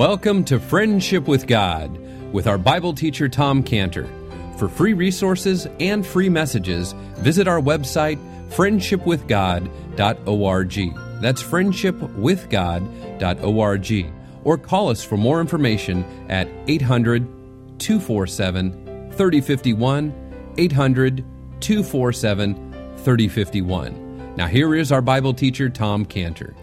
Welcome to Friendship with God with our Bible teacher Tom Cantor. For free resources and free messages, visit our website friendshipwithgod.org. That's friendshipwithgod.org. Or call us for more information at 800 247 3051. 800 247 3051. Now, here is our Bible teacher, Tom Cantor.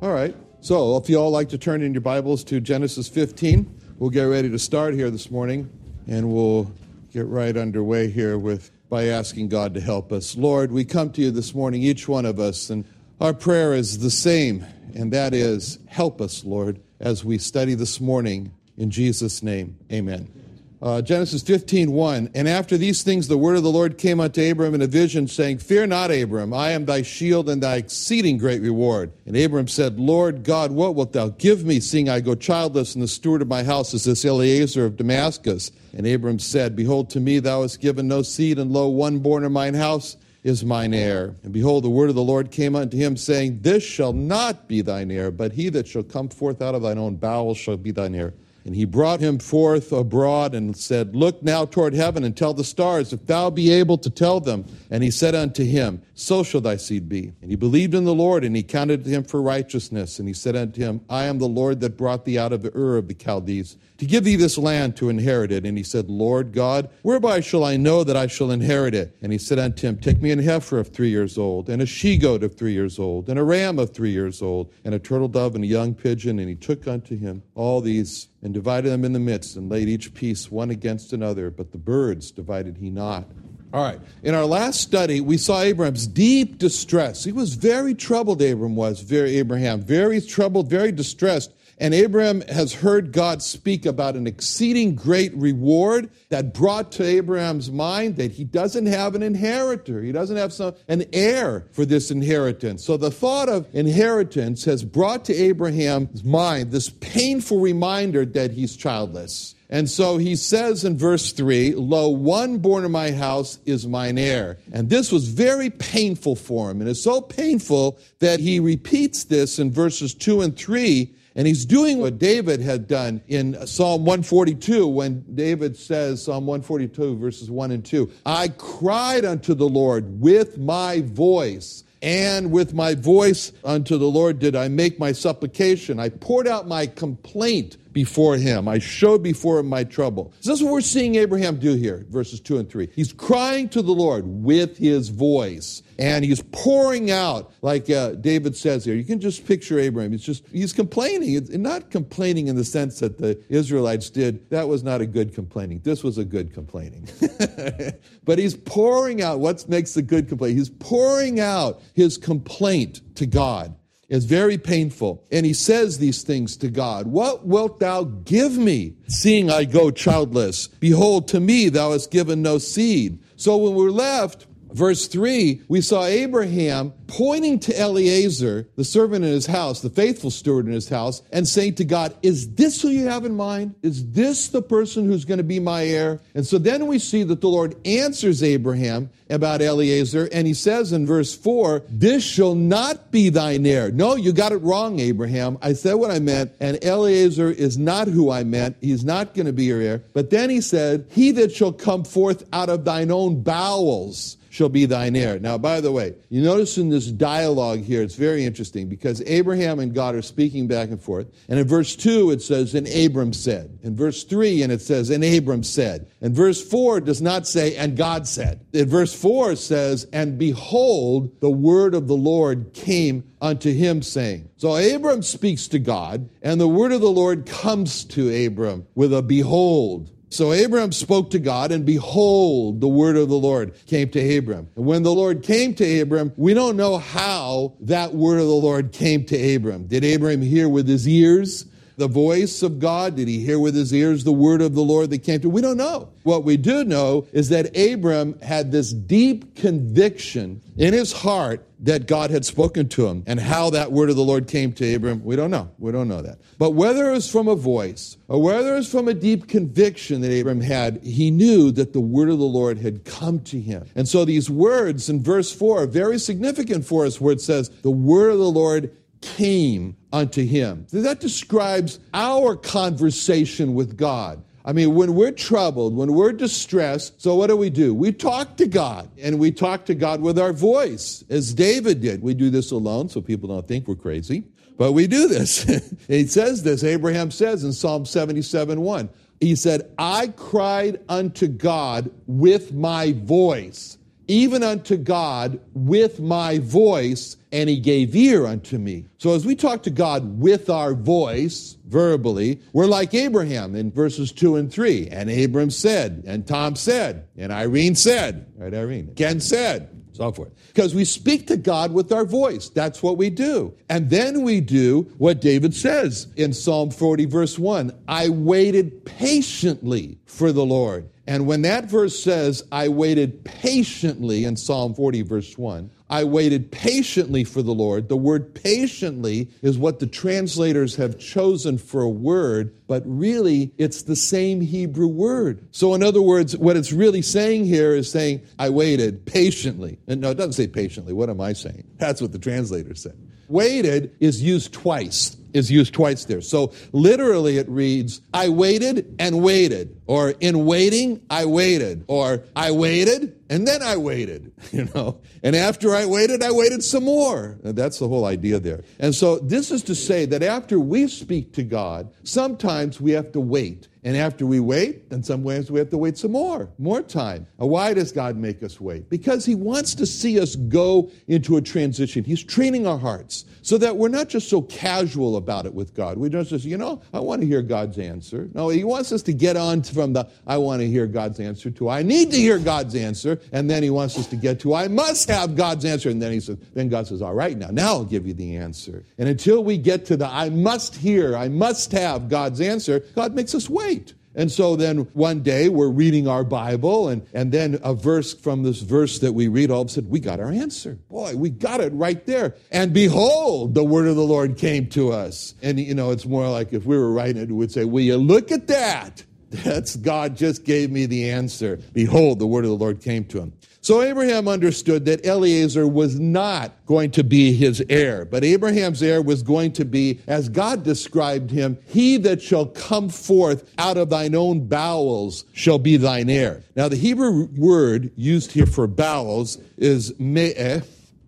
All right. So, if you all like to turn in your Bibles to Genesis 15, we'll get ready to start here this morning, and we'll get right underway here with by asking God to help us. Lord, we come to you this morning, each one of us, and our prayer is the same, and that is, help us, Lord, as we study this morning. In Jesus' name, amen. Uh, Genesis 15, 1. And after these things, the word of the Lord came unto Abram in a vision, saying, Fear not, Abram, I am thy shield and thy exceeding great reward. And Abram said, Lord God, what wilt thou give me, seeing I go childless, and the steward of my house is this Eliezer of Damascus? And Abram said, Behold, to me thou hast given no seed, and lo, one born in mine house is mine heir. And behold, the word of the Lord came unto him, saying, This shall not be thine heir, but he that shall come forth out of thine own bowels shall be thine heir. And he brought him forth abroad and said, Look now toward heaven and tell the stars, if thou be able to tell them. And he said unto him, So shall thy seed be. And he believed in the Lord, and he counted him for righteousness. And he said unto him, I am the Lord that brought thee out of the Ur of the Chaldees, to give thee this land to inherit it. And he said, Lord God, whereby shall I know that I shall inherit it? And he said unto him, Take me an heifer of three years old, and a she goat of three years old, and a ram of three years old, and a turtle dove, and a young pigeon. And he took unto him all these and divided them in the midst, and laid each piece one against another, but the birds divided he not. All right. In our last study, we saw Abraham's deep distress. He was very troubled, Abram was, very Abraham, very troubled, very distressed. And Abraham has heard God speak about an exceeding great reward that brought to Abraham's mind that he doesn't have an inheritor. He doesn't have some, an heir for this inheritance. So the thought of inheritance has brought to Abraham's mind this painful reminder that he's childless. And so he says in verse 3 Lo, one born in my house is mine heir. And this was very painful for him. And it's so painful that he repeats this in verses 2 and 3 and he's doing what David had done in Psalm 142 when David says, Psalm 142, verses 1 and 2, I cried unto the Lord with my voice. And with my voice unto the Lord did I make my supplication. I poured out my complaint before him. I showed before him my trouble. So this is what we're seeing Abraham do here, verses 2 and 3. He's crying to the Lord with his voice. And he's pouring out, like uh, David says here. You can just picture Abraham. He's just, he's complaining. It's not complaining in the sense that the Israelites did. That was not a good complaining. This was a good complaining. but he's pouring out what makes a good complaint. He's pouring out his complaint to God. It's very painful. And he says these things to God What wilt thou give me, seeing I go childless? Behold, to me thou hast given no seed. So when we're left, verse 3, we saw Abraham pointing to Eliezer, the servant in his house, the faithful steward in his house, and saying to God, Is this who you have in mind? Is this the person who's going to be my heir? And so then we see that the Lord answers Abraham about Eliezer, and he says in verse 4, This shall not be thine heir. No, you got it wrong, Abraham. I said what I meant, and Eliezer is not who I meant. He's not going to be your heir. But then he said, He that shall come forth out of thine own bowels shall be thine heir. Now, by the way, you notice in this dialogue here, it's very interesting because Abraham and God are speaking back and forth. And in verse 2, it says, And Abram said. In verse 3, and it says, And Abram said. And verse 4 does not say, And God said. In verse 4 says, And behold, the word of the Lord came unto him, saying. So Abram speaks to God, and the word of the Lord comes to Abram with a behold. So Abraham spoke to God, and behold, the word of the Lord came to Abram. And when the Lord came to Abram, we don't know how that word of the Lord came to Abram. Did Abraham hear with his ears? The voice of God? Did he hear with his ears the word of the Lord that came to him? We don't know. What we do know is that Abram had this deep conviction in his heart that God had spoken to him. And how that word of the Lord came to Abram, we don't know. We don't know that. But whether it was from a voice or whether it was from a deep conviction that Abram had, he knew that the word of the Lord had come to him. And so these words in verse 4 are very significant for us where it says, The word of the Lord came unto him. That describes our conversation with God. I mean, when we're troubled, when we're distressed, so what do we do? We talk to God, and we talk to God with our voice, as David did. We do this alone so people don't think we're crazy, but we do this. he says this, Abraham says in Psalm 77 1. He said, I cried unto God with my voice even unto God with my voice, and he gave ear unto me. So as we talk to God with our voice, verbally, we're like Abraham in verses 2 and 3. And Abram said, and Tom said, and Irene said, right, Irene, Ken said, so forth. Because we speak to God with our voice. That's what we do. And then we do what David says in Psalm 40, verse 1 I waited patiently for the Lord. And when that verse says, I waited patiently in Psalm 40, verse 1, I waited patiently for the Lord. The word patiently is what the translators have chosen for a word, but really it's the same Hebrew word. So, in other words, what it's really saying here is saying, I waited patiently. And no, it doesn't say patiently. What am I saying? That's what the translator said. Waited is used twice, is used twice there. So literally it reads, I waited and waited, or in waiting, I waited, or I waited and then I waited, you know. And after I waited, I waited some more. And that's the whole idea there. And so this is to say that after we speak to God, sometimes we have to wait. And after we wait, in some ways we have to wait some more, more time. Now, why does God make us wait? Because He wants to see us go into a transition. He's training our hearts so that we're not just so casual about it with God. We don't just, you know, I want to hear God's answer. No, He wants us to get on from the I want to hear God's answer to I need to hear God's answer. And then He wants us to get to I must have God's answer. And then He says, then God says, all right, now, now I'll give you the answer. And until we get to the I must hear, I must have God's answer, God makes us wait. And so then one day we're reading our Bible, and, and then a verse from this verse that we read, all of a sudden we got our answer. Boy, we got it right there. And behold, the word of the Lord came to us. And, you know, it's more like if we were writing it, we would say, Will you look at that? That's God just gave me the answer. Behold, the word of the Lord came to him. So Abraham understood that Eliezer was not going to be his heir, but Abraham's heir was going to be, as God described him, he that shall come forth out of thine own bowels shall be thine heir. Now, the Hebrew word used here for bowels is me'eh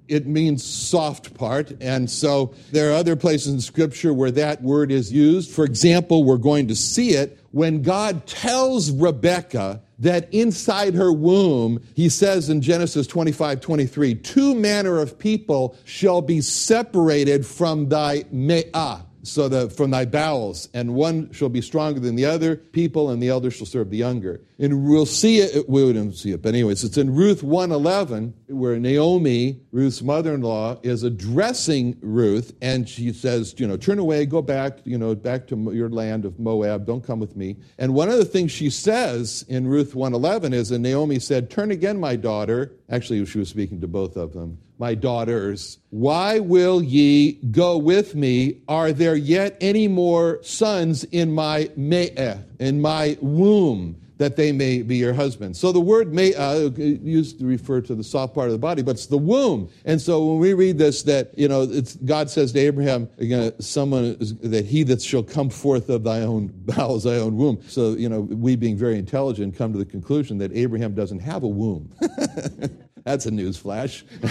it means soft part. And so there are other places in Scripture where that word is used. For example, we're going to see it when God tells Rebekah that inside her womb, he says in Genesis 25 23, two manner of people shall be separated from thy me'ah so that from thy bowels, and one shall be stronger than the other people, and the elder shall serve the younger. And we'll see it, we wouldn't see it, but anyways, it's in Ruth 111, where Naomi, Ruth's mother-in-law, is addressing Ruth, and she says, you know, turn away, go back, you know, back to your land of Moab, don't come with me. And one of the things she says in Ruth 111 is, and Naomi said, turn again, my daughter. Actually, she was speaking to both of them my daughters, why will ye go with me? Are there yet any more sons in my me'eh, in my womb? that they may be your husbands. So the word may uh, used to refer to the soft part of the body, but it's the womb. And so when we read this, that you know, God says to Abraham, someone is, that he that shall come forth of thy own bowels, thy own womb. So you know, we being very intelligent come to the conclusion that Abraham doesn't have a womb. That's a news flash.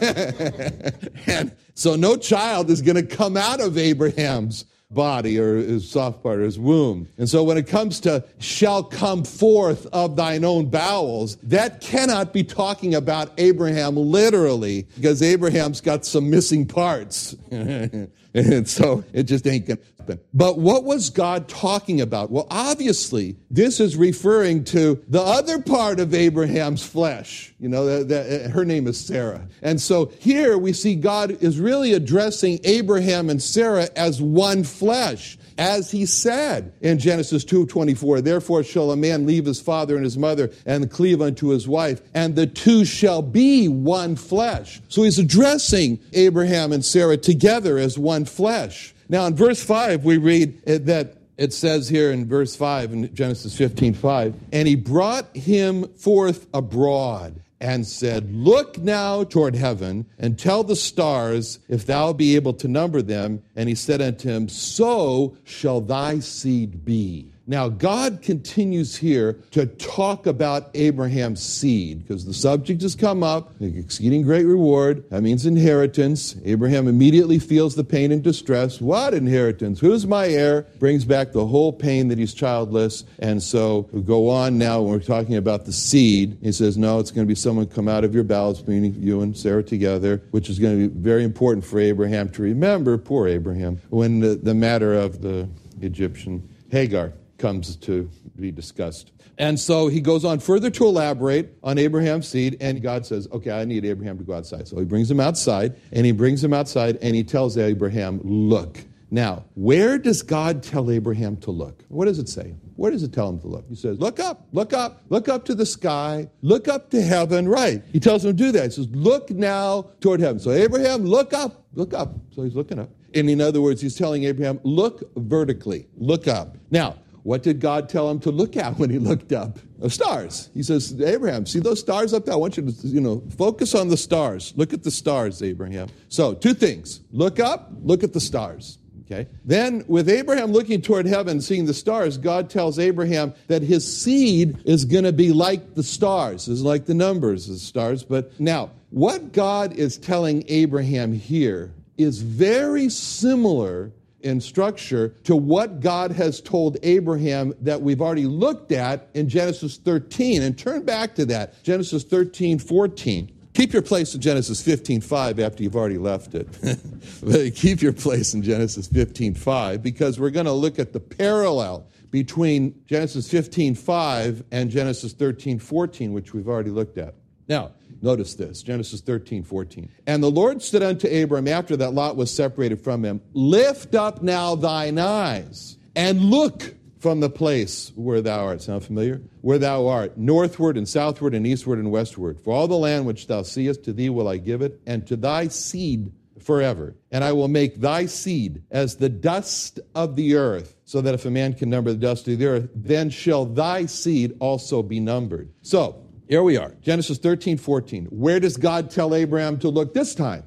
and so no child is going to come out of Abraham's body or his soft part or his womb. And so when it comes to shall come forth of thine own bowels, that cannot be talking about Abraham literally because Abraham's got some missing parts. and so it just ain't going to happen. But what was God talking about? Well, obviously, this is referring to the other part of Abraham's flesh. You know, the, the, uh, her name is Sarah. And so here we see God is really addressing Abraham and Sarah as one flesh as he said in Genesis 2:24, therefore shall a man leave his father and his mother and cleave unto his wife, and the two shall be one flesh. So he's addressing Abraham and Sarah together as one flesh. Now in verse 5 we read that it says here in verse 5 in Genesis 15 5, and he brought him forth abroad and said, Look now toward heaven and tell the stars if thou be able to number them. And he said unto him, So shall thy seed be. Now, God continues here to talk about Abraham's seed because the subject has come up, exceeding great reward. That means inheritance. Abraham immediately feels the pain and distress. What inheritance? Who's my heir? Brings back the whole pain that he's childless. And so we go on now when we're talking about the seed. He says, No, it's going to be someone come out of your bowels, meaning you and Sarah together, which is going to be very important for Abraham to remember. Poor Abraham, when the, the matter of the Egyptian Hagar comes to be discussed. And so he goes on further to elaborate on Abraham's seed, and God says, Okay, I need Abraham to go outside. So he brings him outside, and he brings him outside, and he tells Abraham, Look. Now, where does God tell Abraham to look? What does it say? Where does it tell him to look? He says, Look up, look up, look up to the sky, look up to heaven. Right. He tells him to do that. He says, Look now toward heaven. So, Abraham, look up, look up. So he's looking up. And in other words, he's telling Abraham, Look vertically, look up. Now, what did God tell him to look at when he looked up? The stars. He says, Abraham, see those stars up there? I want you to, you know, focus on the stars. Look at the stars, Abraham. So, two things. Look up, look at the stars. Okay. Then, with Abraham looking toward heaven, seeing the stars, God tells Abraham that his seed is going to be like the stars, is like the numbers of the stars. But now, what God is telling Abraham here is very similar in structure to what God has told Abraham that we've already looked at in Genesis 13. And turn back to that, Genesis 13, 14. Keep your place in Genesis 15, 5 after you've already left it. Keep your place in Genesis 15, 5 because we're going to look at the parallel between Genesis 15, 5 and Genesis 13, 14, which we've already looked at. Now, Notice this Genesis 13, 14. And the Lord said unto Abram after that Lot was separated from him, Lift up now thine eyes and look from the place where thou art. Sound familiar? Where thou art, northward and southward and eastward and westward. For all the land which thou seest, to thee will I give it, and to thy seed forever. And I will make thy seed as the dust of the earth, so that if a man can number the dust of the earth, then shall thy seed also be numbered. So, here we are, Genesis 13, 14. Where does God tell Abraham to look this time?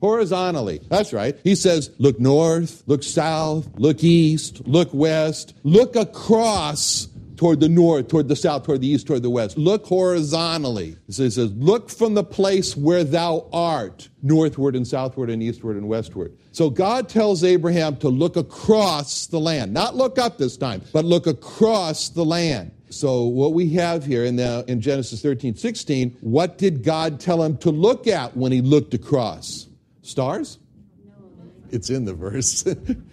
Horizontally. That's right. He says, look north, look south, look east, look west, look across toward the north, toward the south, toward the east, toward the west. Look horizontally. He says, look from the place where thou art, northward and southward and eastward and westward. So God tells Abraham to look across the land, not look up this time, but look across the land. So, what we have here in, the, in Genesis 13, 16, what did God tell him to look at when he looked across? Stars? No. It's in the verse.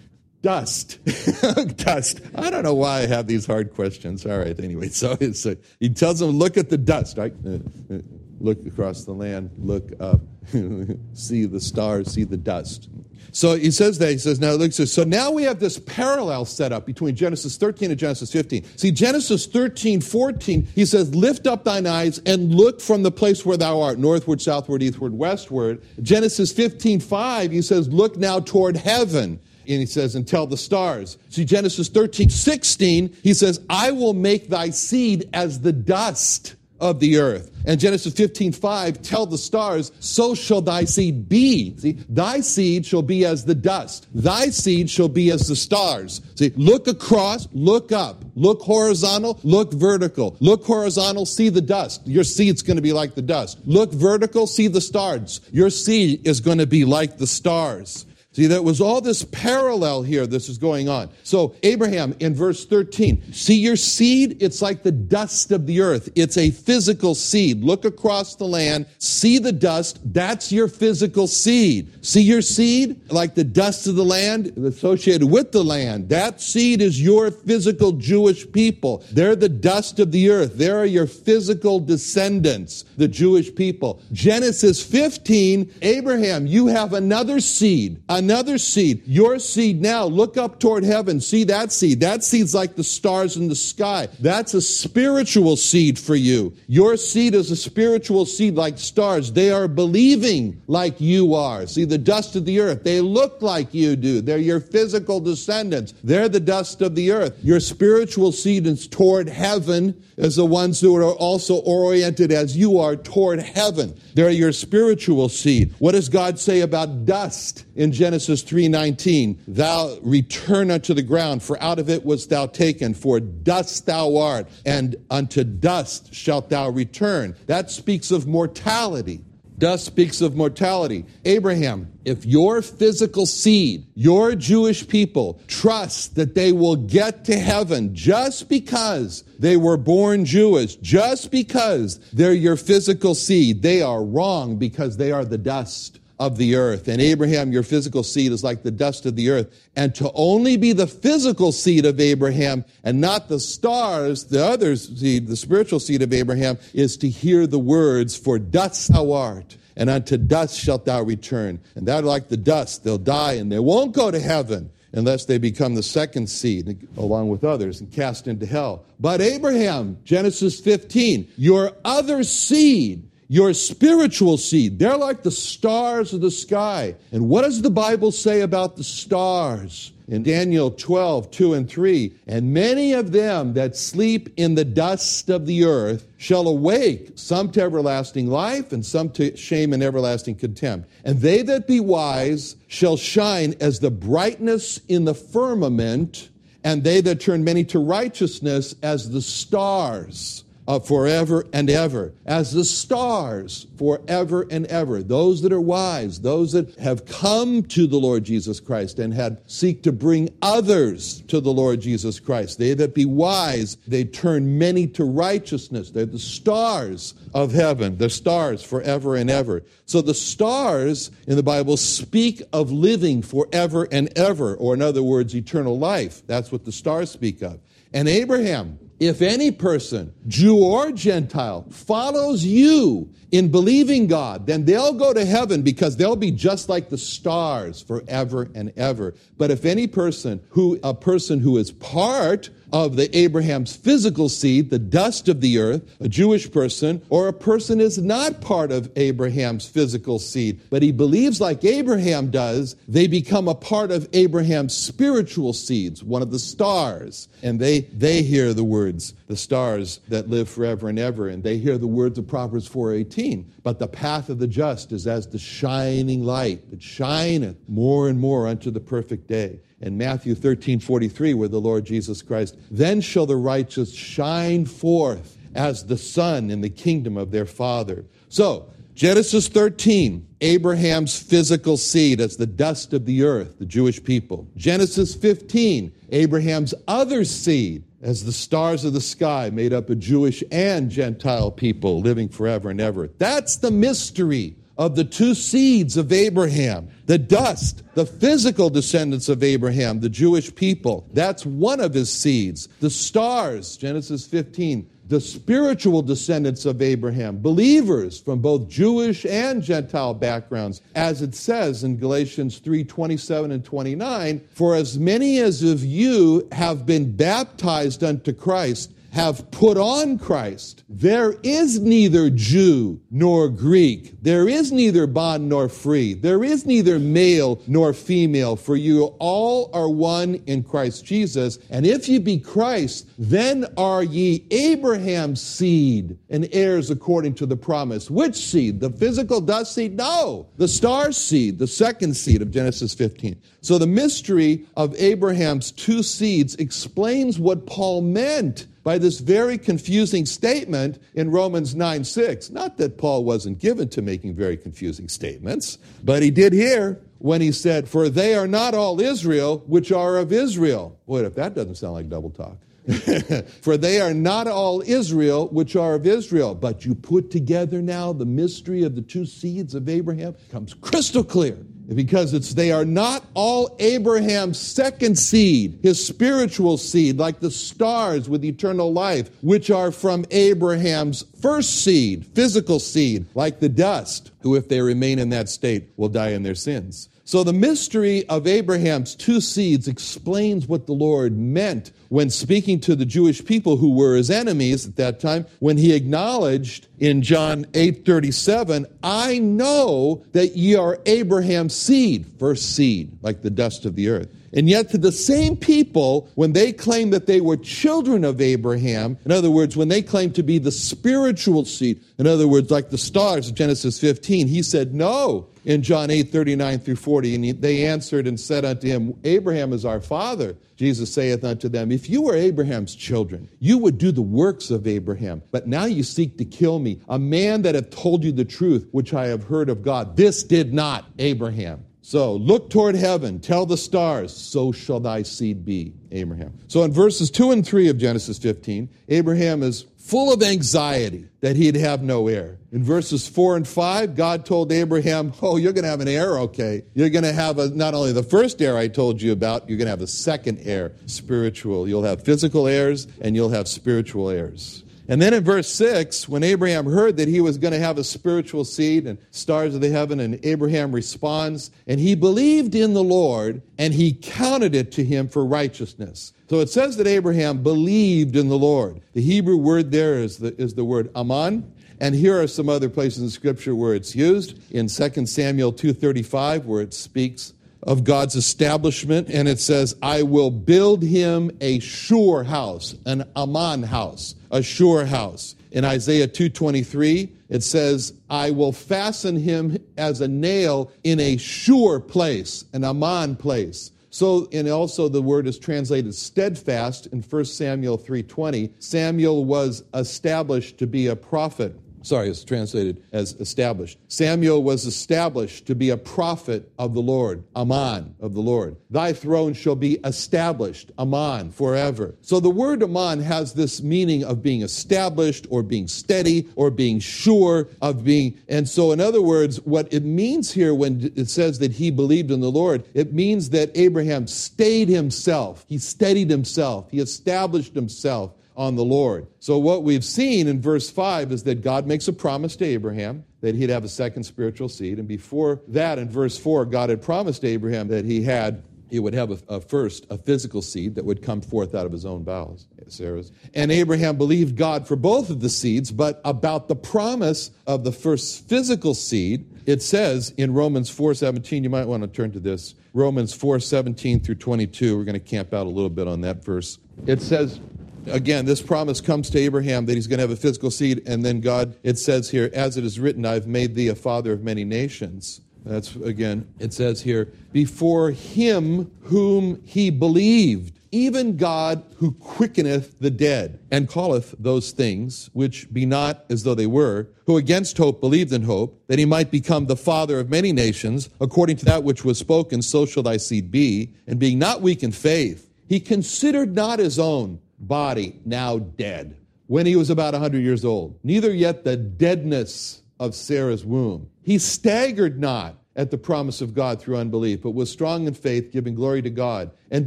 dust. dust. I don't know why I have these hard questions. All right, anyway, so it's, uh, he tells him, look at the dust. Right? Uh, uh, look across the land, look up, see the stars, see the dust. So he says that. He says, now look, so now we have this parallel set up between Genesis 13 and Genesis 15. See, Genesis 13, 14, he says, lift up thine eyes and look from the place where thou art, northward, southward, eastward, westward. Genesis 15, 5, he says, look now toward heaven. And he says, and tell the stars. See, Genesis 13, 16, he says, I will make thy seed as the dust of the earth. And Genesis 15, 5, tell the stars, so shall thy seed be. See, thy seed shall be as the dust. Thy seed shall be as the stars. See, look across, look up. Look horizontal, look vertical. Look horizontal, see the dust. Your seed's going to be like the dust. Look vertical, see the stars. Your seed is going to be like the stars. See, there was all this parallel here. This is going on. So, Abraham in verse 13, see your seed? It's like the dust of the earth. It's a physical seed. Look across the land, see the dust. That's your physical seed. See your seed? Like the dust of the land associated with the land. That seed is your physical Jewish people. They're the dust of the earth. They are your physical descendants, the Jewish people. Genesis 15, Abraham, you have another seed Another seed, your seed now, look up toward heaven, see that seed. That seed's like the stars in the sky. That's a spiritual seed for you. Your seed is a spiritual seed like stars. They are believing like you are. See, the dust of the earth, they look like you do. They're your physical descendants. They're the dust of the earth. Your spiritual seed is toward heaven as the ones who are also oriented as you are toward heaven. They're your spiritual seed. What does God say about dust in Genesis 3:19? Thou return unto the ground, for out of it wast thou taken, for dust thou art, and unto dust shalt thou return. That speaks of mortality. Dust speaks of mortality. Abraham, if your physical seed, your Jewish people, trust that they will get to heaven just because they were born Jewish, just because they're your physical seed, they are wrong because they are the dust of the earth. And Abraham, your physical seed, is like the dust of the earth. And to only be the physical seed of Abraham and not the stars, the other seed, the spiritual seed of Abraham, is to hear the words, For dust thou art, and unto dust shalt thou return. And they're like the dust, they'll die and they won't go to heaven unless they become the second seed along with others and cast into hell. But Abraham, Genesis 15, your other seed, your spiritual seed. They're like the stars of the sky. And what does the Bible say about the stars? In Daniel 12, 2 and 3, and many of them that sleep in the dust of the earth shall awake, some to everlasting life, and some to shame and everlasting contempt. And they that be wise shall shine as the brightness in the firmament, and they that turn many to righteousness as the stars of forever and ever, as the stars forever and ever. Those that are wise, those that have come to the Lord Jesus Christ and had seek to bring others to the Lord Jesus Christ. They that be wise, they turn many to righteousness. They're the stars of heaven, the stars forever and ever. So the stars in the Bible speak of living forever and ever, or in other words, eternal life. That's what the stars speak of. And Abraham, if any person, Jew or Gentile, follows you in believing God, then they'll go to heaven because they'll be just like the stars forever and ever. But if any person who, a person who is part of the Abraham's physical seed, the dust of the earth, a Jewish person, or a person is not part of Abraham's physical seed, but he believes like Abraham does, they become a part of Abraham's spiritual seeds, one of the stars. And they, they hear the words, the stars that live forever and ever, and they hear the words of Proverbs 4.18. But the path of the just is as the shining light that shineth more and more unto the perfect day in Matthew 13 43, where the Lord Jesus Christ, then shall the righteous shine forth as the sun in the kingdom of their Father. So, Genesis 13, Abraham's physical seed as the dust of the earth, the Jewish people. Genesis 15, Abraham's other seed as the stars of the sky, made up of Jewish and Gentile people living forever and ever. That's the mystery of the two seeds of Abraham, the dust, the physical descendants of Abraham, the Jewish people. That's one of his seeds. The stars, Genesis 15, the spiritual descendants of Abraham, believers from both Jewish and Gentile backgrounds, as it says in Galatians 3 27 and 29, for as many as of you have been baptized unto Christ, have put on Christ. There is neither Jew nor Greek. There is neither bond nor free. There is neither male nor female, for you all are one in Christ Jesus. And if ye be Christ, then are ye Abraham's seed and heirs according to the promise. Which seed? The physical dust seed? No. The star seed, the second seed of Genesis 15. So the mystery of Abraham's two seeds explains what Paul meant by this very confusing statement in Romans 9 6. Not that Paul wasn't given to making very confusing statements, but he did here when he said, For they are not all Israel which are of Israel. What if that doesn't sound like double talk? For they are not all Israel which are of Israel. But you put together now the mystery of the two seeds of Abraham, comes crystal clear because it's they are not all Abraham's second seed, his spiritual seed, like the stars with eternal life, which are from Abraham's first seed, physical seed, like the dust, who, if they remain in that state, will die in their sins. So the mystery of Abraham's two seeds explains what the Lord meant when speaking to the Jewish people who were his enemies at that time when he acknowledged in John 8:37, "I know that ye are Abraham's seed, first seed, like the dust of the earth." And yet, to the same people, when they claim that they were children of Abraham, in other words, when they claim to be the spiritual seed, in other words, like the stars of Genesis 15, he said, No, in John 8, 39 through 40. And they answered and said unto him, Abraham is our father. Jesus saith unto them, If you were Abraham's children, you would do the works of Abraham. But now you seek to kill me, a man that hath told you the truth, which I have heard of God. This did not Abraham. So look toward heaven, tell the stars, so shall thy seed be, Abraham. So in verses 2 and 3 of Genesis 15, Abraham is full of anxiety that he'd have no heir. In verses 4 and 5, God told Abraham, Oh, you're going to have an heir, okay. You're going to have a, not only the first heir I told you about, you're going to have a second heir, spiritual. You'll have physical heirs and you'll have spiritual heirs. And then in verse 6, when Abraham heard that he was going to have a spiritual seed and stars of the heaven, and Abraham responds, and he believed in the Lord, and he counted it to him for righteousness. So it says that Abraham believed in the Lord. The Hebrew word there is the, is the word aman. And here are some other places in Scripture where it's used. In 2 Samuel 2.35, where it speaks of God's establishment, and it says, I will build him a sure house, an Aman house, a sure house. In Isaiah 2:23, it says, I will fasten him as a nail in a sure place, an Aman place. So, and also the word is translated steadfast in 1 Samuel 3:20. Samuel was established to be a prophet sorry, it's translated as established. Samuel was established to be a prophet of the Lord, Aman of the Lord. Thy throne shall be established, Aman, forever. So the word Aman has this meaning of being established or being steady or being sure of being. And so, in other words, what it means here when it says that he believed in the Lord, it means that Abraham stayed himself. He steadied himself. He established himself on the Lord. So, what we've seen in verse 5 is that God makes a promise to Abraham that he'd have a second spiritual seed. And before that, in verse 4, God had promised Abraham that he had. He would have a, a first a physical seed that would come forth out of his own bowels, Sarah's. And Abraham believed God for both of the seeds, but about the promise of the first physical seed, it says in Romans 4:17, you might want to turn to this. Romans 4:17 through 22. We're going to camp out a little bit on that verse. It says, Again, this promise comes to Abraham that he's going to have a physical seed, and then God, it says here, as it is written, I've made thee a father of many nations. That's again, it says here, before him whom he believed, even God who quickeneth the dead, and calleth those things which be not as though they were, who against hope believed in hope, that he might become the father of many nations, according to that which was spoken, so shall thy seed be, and being not weak in faith, he considered not his own body now dead when he was about 100 years old, neither yet the deadness of Sarah's womb. He staggered not at the promise of God through unbelief, but was strong in faith, giving glory to God, and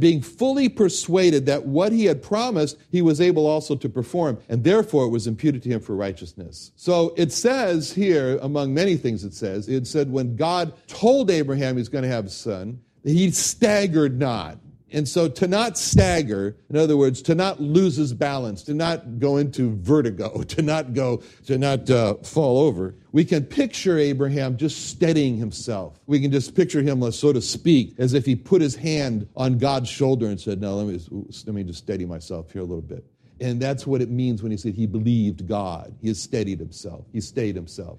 being fully persuaded that what he had promised, he was able also to perform, and therefore it was imputed to him for righteousness. So it says here, among many things it says, it said when God told Abraham he's going to have a son, he staggered not. And so to not stagger, in other words, to not lose his balance, to not go into vertigo, to not go, to not uh, fall over, we can picture Abraham just steadying himself. We can just picture him, so to speak, as if he put his hand on God's shoulder and said, "No, let me, let me just steady myself here a little bit." And that's what it means when he said he believed God. He has steadied himself. He stayed himself.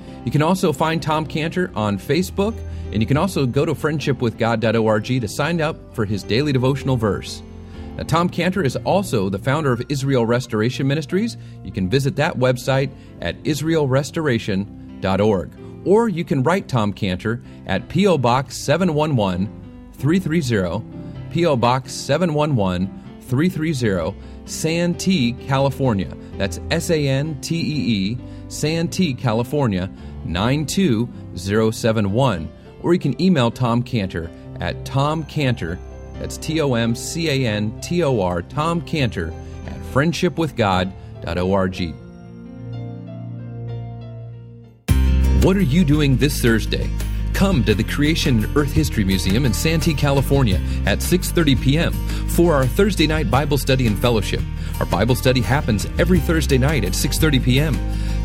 You can also find Tom Cantor on Facebook and you can also go to friendshipwithgod.org to sign up for his daily devotional verse. Now, Tom Cantor is also the founder of Israel Restoration Ministries. You can visit that website at israelrestoration.org. Or you can write Tom Cantor at P.O. Box 711 330, P.O. Box 711 330, Santee, California. That's S A N T E E, Santee, California 92071. Or you can email Tom Cantor at Tom Cantor, that's T O M C A N T O R, Tom Cantor at friendshipwithgod.org. What are you doing this Thursday? Come to the Creation and Earth History Museum in Santee, California at 6:30 p.m. for our Thursday night Bible study and fellowship. Our Bible study happens every Thursday night at 6:30 p.m.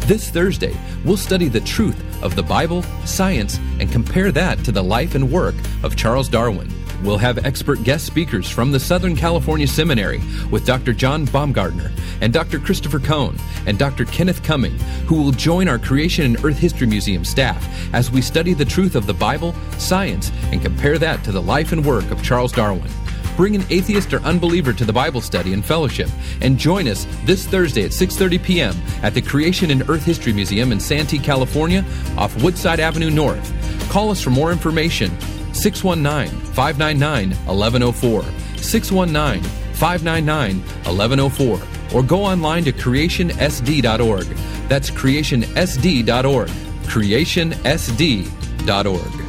This Thursday, we'll study the truth of the Bible, science, and compare that to the life and work of Charles Darwin. We'll have expert guest speakers from the Southern California Seminary with Dr. John Baumgardner and Dr. Christopher Cohn and Dr. Kenneth Cumming, who will join our Creation and Earth History Museum staff as we study the truth of the Bible, science, and compare that to the life and work of Charles Darwin. Bring an atheist or unbeliever to the Bible study and fellowship and join us this Thursday at 6:30 p.m. at the Creation and Earth History Museum in Santee, California, off Woodside Avenue North. Call us for more information 619 599 1104. 619 599 1104. Or go online to creationsd.org. That's creationsd.org. Creationsd.org.